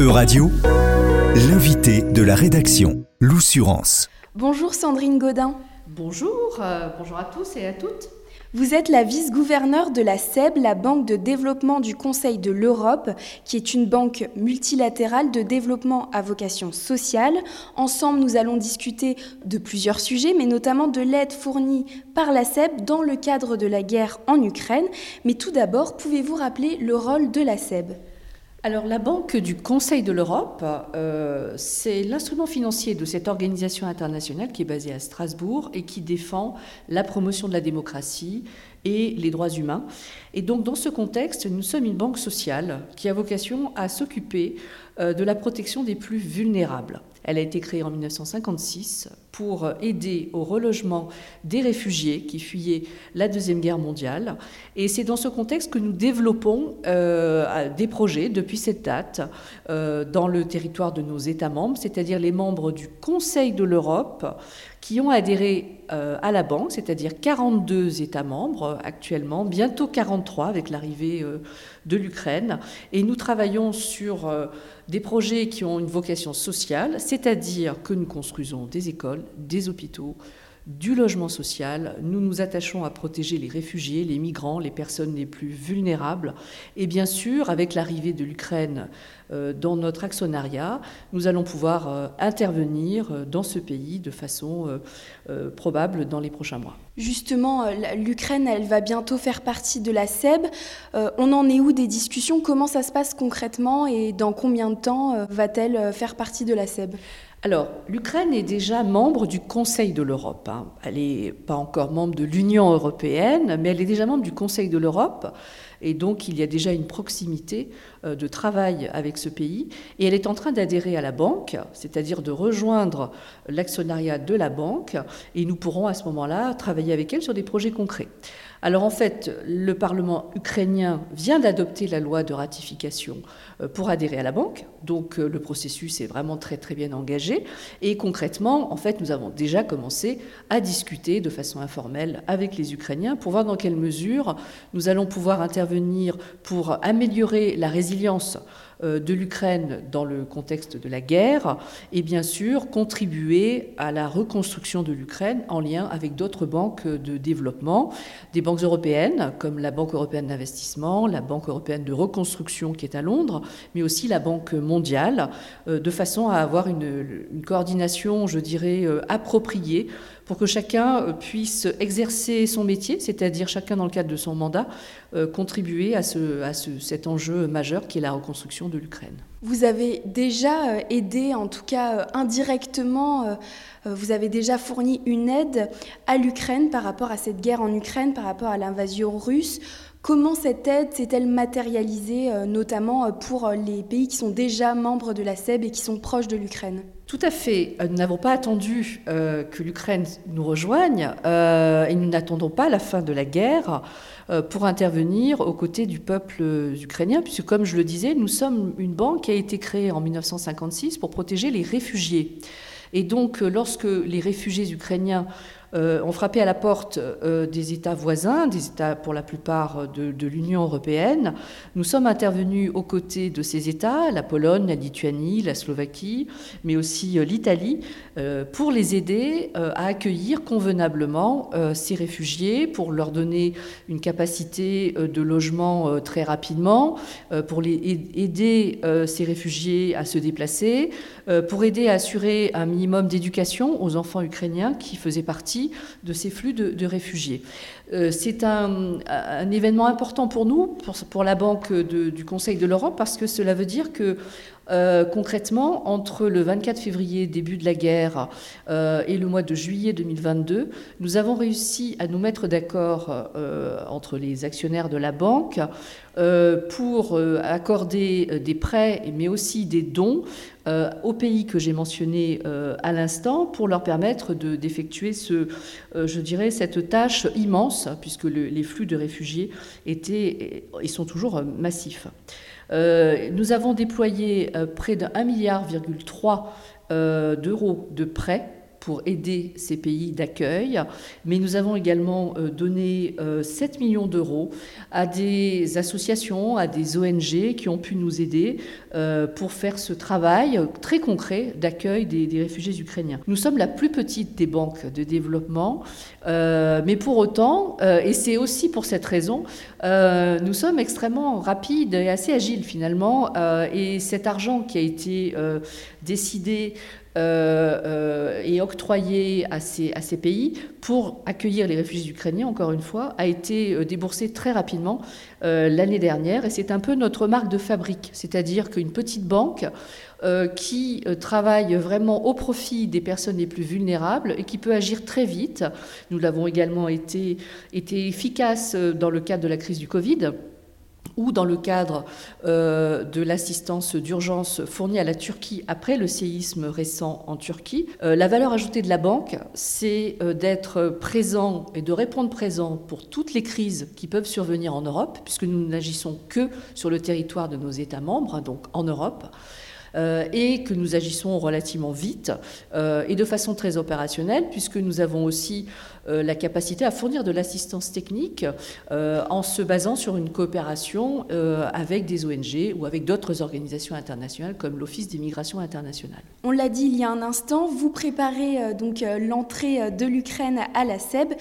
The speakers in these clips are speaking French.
E-Radio, l'invité de la rédaction, l'Oussurance. Bonjour Sandrine Godin. Bonjour, euh, bonjour à tous et à toutes. Vous êtes la vice-gouverneure de la SEB, la Banque de développement du Conseil de l'Europe, qui est une banque multilatérale de développement à vocation sociale. Ensemble, nous allons discuter de plusieurs sujets, mais notamment de l'aide fournie par la SEB dans le cadre de la guerre en Ukraine. Mais tout d'abord, pouvez-vous rappeler le rôle de la SEB? Alors la Banque du Conseil de l'Europe, euh, c'est l'instrument financier de cette organisation internationale qui est basée à Strasbourg et qui défend la promotion de la démocratie et les droits humains. Et donc dans ce contexte, nous sommes une banque sociale qui a vocation à s'occuper de la protection des plus vulnérables. Elle a été créée en 1956 pour aider au relogement des réfugiés qui fuyaient la Deuxième Guerre mondiale. Et c'est dans ce contexte que nous développons euh, des projets depuis cette date euh, dans le territoire de nos États membres, c'est-à-dire les membres du Conseil de l'Europe qui ont adhéré euh, à la banque, c'est-à-dire 42 États membres actuellement, bientôt 43 avec l'arrivée de l'Ukraine. Et nous travaillons sur des projets qui ont une vocation sociale, c'est-à-dire que nous construisons des écoles, des hôpitaux, du logement social. Nous nous attachons à protéger les réfugiés, les migrants, les personnes les plus vulnérables. Et bien sûr, avec l'arrivée de l'Ukraine euh, dans notre actionnariat, nous allons pouvoir euh, intervenir euh, dans ce pays de façon probable dans les prochains mois. Justement, l'Ukraine, elle va bientôt faire partie de la SEB. on en est où des discussions? Comment ça se passe concrètement? Et dans combien de temps va-t-elle faire partie de la SEB? Alors, l'Ukraine est déjà membre du Conseil de l'Europe. Hein. Elle n'est pas encore membre de l'Union européenne, mais elle est déjà membre du Conseil de l'Europe. Et donc, il y a déjà une proximité euh, de travail avec ce pays. Et elle est en train d'adhérer à la banque, c'est-à-dire de rejoindre l'actionnariat de la banque. Et nous pourrons à ce moment-là travailler avec elle sur des projets concrets. Alors en fait, le Parlement ukrainien vient d'adopter la loi de ratification euh, pour adhérer à la banque, donc euh, le processus est vraiment très très bien engagé. Et concrètement, en fait, nous avons déjà commencé à discuter de façon informelle avec les Ukrainiens pour voir dans quelle mesure nous allons pouvoir intervenir pour améliorer la résilience euh, de l'Ukraine dans le contexte de la guerre et bien sûr contribuer à la reconstruction de l'Ukraine en lien avec d'autres banques de développement, des banques européennes comme la Banque européenne d'investissement, la Banque européenne de reconstruction qui est à Londres, mais aussi la Banque mondiale, euh, de façon à avoir une, une coordination, je dirais, euh, appropriée pour que chacun puisse exercer son métier, c'est-à-dire chacun dans le cadre de son mandat, contribuer à, à ce, cet enjeu majeur qui est la reconstruction de l'Ukraine. Vous avez déjà euh, aidé, en tout cas euh, indirectement, euh, vous avez déjà fourni une aide à l'Ukraine par rapport à cette guerre en Ukraine, par rapport à l'invasion russe. Comment cette aide s'est-elle matérialisée, notamment pour les pays qui sont déjà membres de la SEB et qui sont proches de l'Ukraine? Tout à fait. Nous n'avons pas attendu que l'Ukraine nous rejoigne et nous n'attendons pas la fin de la guerre euh, pour intervenir aux côtés du peuple ukrainien, puisque comme je le disais, nous sommes une banque qui a été créée en 1956 pour protéger les réfugiés. Et donc, euh, lorsque les réfugiés ukrainiens euh, ont frappé à la porte euh, des États voisins, des États pour la plupart de, l'Union européenne. Nous sommes intervenus aux côtés de ces États, la Pologne, la Lituanie, la Slovaquie, mais aussi euh, l'Italie, pour les aider à accueillir convenablement ces réfugiés, pour leur donner une capacité de logement très rapidement, pour aider ces réfugiés à se déplacer, pour aider à assurer un minimum d'éducation aux enfants ukrainiens qui faisaient partie de ces flux de, réfugiés. Euh, c'est un, événement important pour nous, pour, la Banque du Conseil de l'Europe, parce que cela veut dire que euh, concrètement, entre le 24 février, début de la guerre, euh, et le mois de juillet 2022, nous avons réussi à nous mettre d'accord entre les actionnaires de la banque pour accorder des prêts, mais aussi des dons euh, aux pays que j'ai mentionnés euh, à l'instant pour leur permettre d'effectuer euh, cette tâche immense, puisque les flux de réfugiés étaient et sont toujours massifs. Nous avons déployé près d'un milliard d'euros de prêts pour aider ces pays d'accueil, mais nous avons également euh, donné 7 euh, millions d'euros à des associations, à des ONG qui ont pu nous aider euh, pour faire ce travail très concret d'accueil des, réfugiés ukrainiens. Nous sommes la plus petite des banques de développement, mais pour autant, et c'est aussi pour cette raison, nous sommes extrêmement rapides et assez agiles finalement, et cet argent qui a été décidé euh, euh, et octroyé à ces, pays pour accueillir les réfugiés ukrainiens, encore une fois, a été euh, déboursé très rapidement l'année dernière. Et c'est un peu notre marque de fabrique, c'est-à-dire qu'une petite banque qui travaille vraiment au profit des personnes les plus vulnérables et qui peut agir très vite. Nous l'avons également été, été efficace dans le cadre de la crise du Covid ou dans le cadre euh, de l'assistance d'urgence fournie à la Turquie après le séisme récent en Turquie. Euh, la valeur ajoutée de la banque, c'est euh, d'être présent et de répondre présent pour toutes les crises qui peuvent survenir en Europe, puisque nous n'agissons que sur le territoire de nos États membres, donc en Europe. Euh, et que nous agissons relativement vite euh, et de façon très opérationnelle, puisque nous avons aussi euh, la capacité à fournir de l'assistance technique en se basant sur une coopération avec des ONG ou avec d'autres organisations internationales comme l'Office des migrations internationales. On l'a dit il y a un instant, vous préparez donc l'entrée de l'Ukraine à la SEB.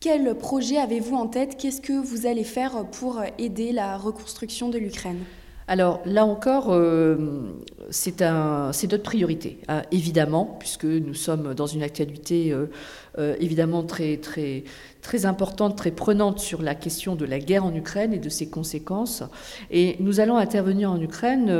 Quel projet avez-vous en tête? Qu'est-ce que vous allez faire pour aider la reconstruction de l'Ukraine? Alors là encore, euh, c'est notre priorité, hein, évidemment, puisque nous sommes dans une actualité euh, euh, évidemment très, très, très importante, très prenante sur la question de la guerre en Ukraine et de ses conséquences. Et nous allons intervenir en Ukraine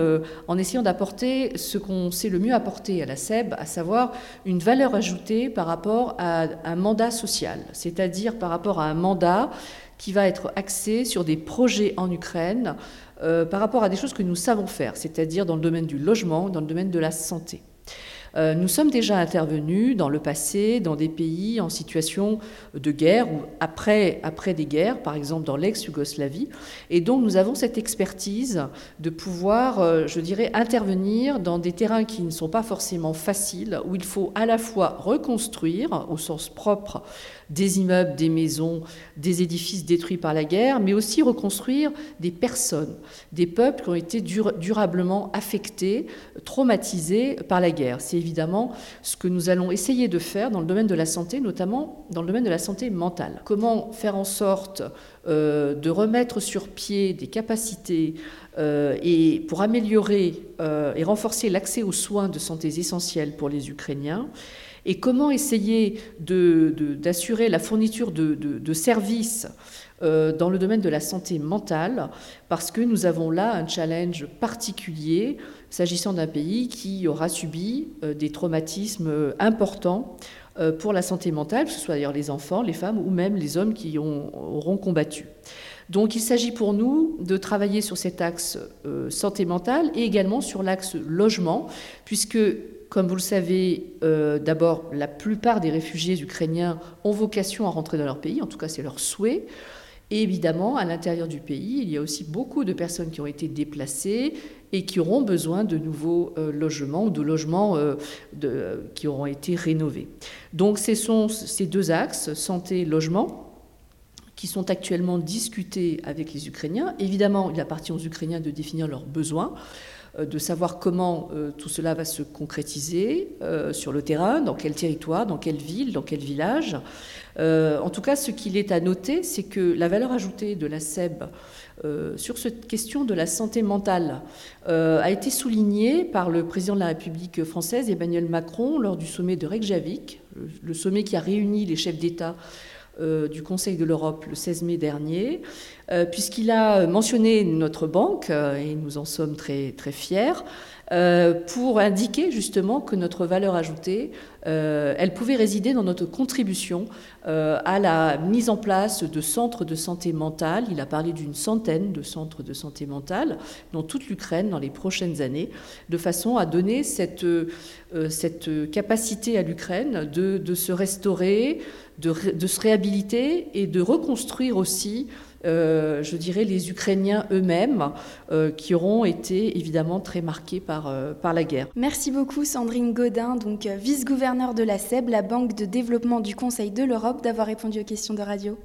en essayant d'apporter ce qu'on sait le mieux apporter à la SEB, à savoir une valeur ajoutée par rapport à un mandat social, c'est-à-dire par rapport à un mandat qui va être axé sur des projets en Ukraine euh, par rapport à des choses que nous savons faire, c'est-à-dire dans le domaine du logement, dans le domaine de la santé. Euh, nous sommes déjà intervenus dans le passé dans des pays en situation de guerre ou après, après des guerres, par exemple dans l'ex-Yougoslavie, et donc nous avons cette expertise de pouvoir, euh, je dirais, intervenir dans des terrains qui ne sont pas forcément faciles, où il faut à la fois reconstruire au sens propre des immeubles, des maisons, des édifices détruits par la guerre, mais aussi reconstruire des personnes, des peuples qui ont été durablement affectés, traumatisés par la guerre. Évidemment ce que nous allons essayer de faire dans le domaine de la santé, notamment dans le domaine de la santé mentale. Comment faire en sorte euh, de remettre sur pied des capacités euh, et pour améliorer euh, et renforcer l'accès aux soins de santé essentiels pour les Ukrainiens et comment essayer d'assurer la fourniture de, services euh, dans le domaine de la santé mentale, parce que nous avons là un challenge particulier s'agissant d'un pays qui aura subi euh, des traumatismes importants euh, pour la santé mentale, que ce soit d'ailleurs les enfants, les femmes ou même les hommes qui auront combattu. Donc il s'agit pour nous de travailler sur cet axe santé mentale et également sur l'axe logement, puisque comme vous le savez, euh, d'abord, la plupart des réfugiés ukrainiens ont vocation à rentrer dans leur pays, en tout cas c'est leur souhait. Et évidemment, à l'intérieur du pays, il y a aussi beaucoup de personnes qui ont été déplacées et qui auront besoin de nouveaux euh, logements ou de logements euh, qui auront été rénovés. Donc ce sont ces deux axes, santé et logement, qui sont actuellement discutés avec les Ukrainiens. Évidemment, il appartient aux Ukrainiens de définir leurs besoins. Euh, de savoir comment euh, tout cela va se concrétiser euh, sur le terrain, dans quel territoire, dans quelle ville, dans quel village. en tout cas, ce qu'il est à noter, c'est que la valeur ajoutée de la SEB sur cette question de la santé mentale a été soulignée par le président de la République française, Emmanuel Macron, lors du sommet de Reykjavik, le sommet qui a réuni les chefs d'État du Conseil de l'Europe le 16 mai dernier, puisqu'il a mentionné notre banque, euh, et nous en sommes très, très fiers, pour indiquer justement que notre valeur ajoutée, elle pouvait résider dans notre contribution à la mise en place de centres de santé mentale. Il a parlé d'une centaine de centres de santé mentale dans toute l'Ukraine dans les prochaines années, de façon à donner cette, cette capacité à l'Ukraine de, de se restaurer, de, se réhabiliter et de reconstruire aussi je dirais, les Ukrainiens eux-mêmes, qui auront été évidemment très marqués par, par la guerre. Merci beaucoup Sandrine Godin, donc vice-gouverneur de la SEB, la Banque de développement du Conseil de l'Europe, d'avoir répondu aux questions de radio.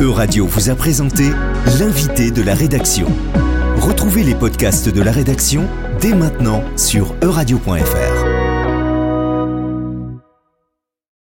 Euradio vous a présenté l'invité de la rédaction. Retrouvez les podcasts de la rédaction dès maintenant sur euradio.fr.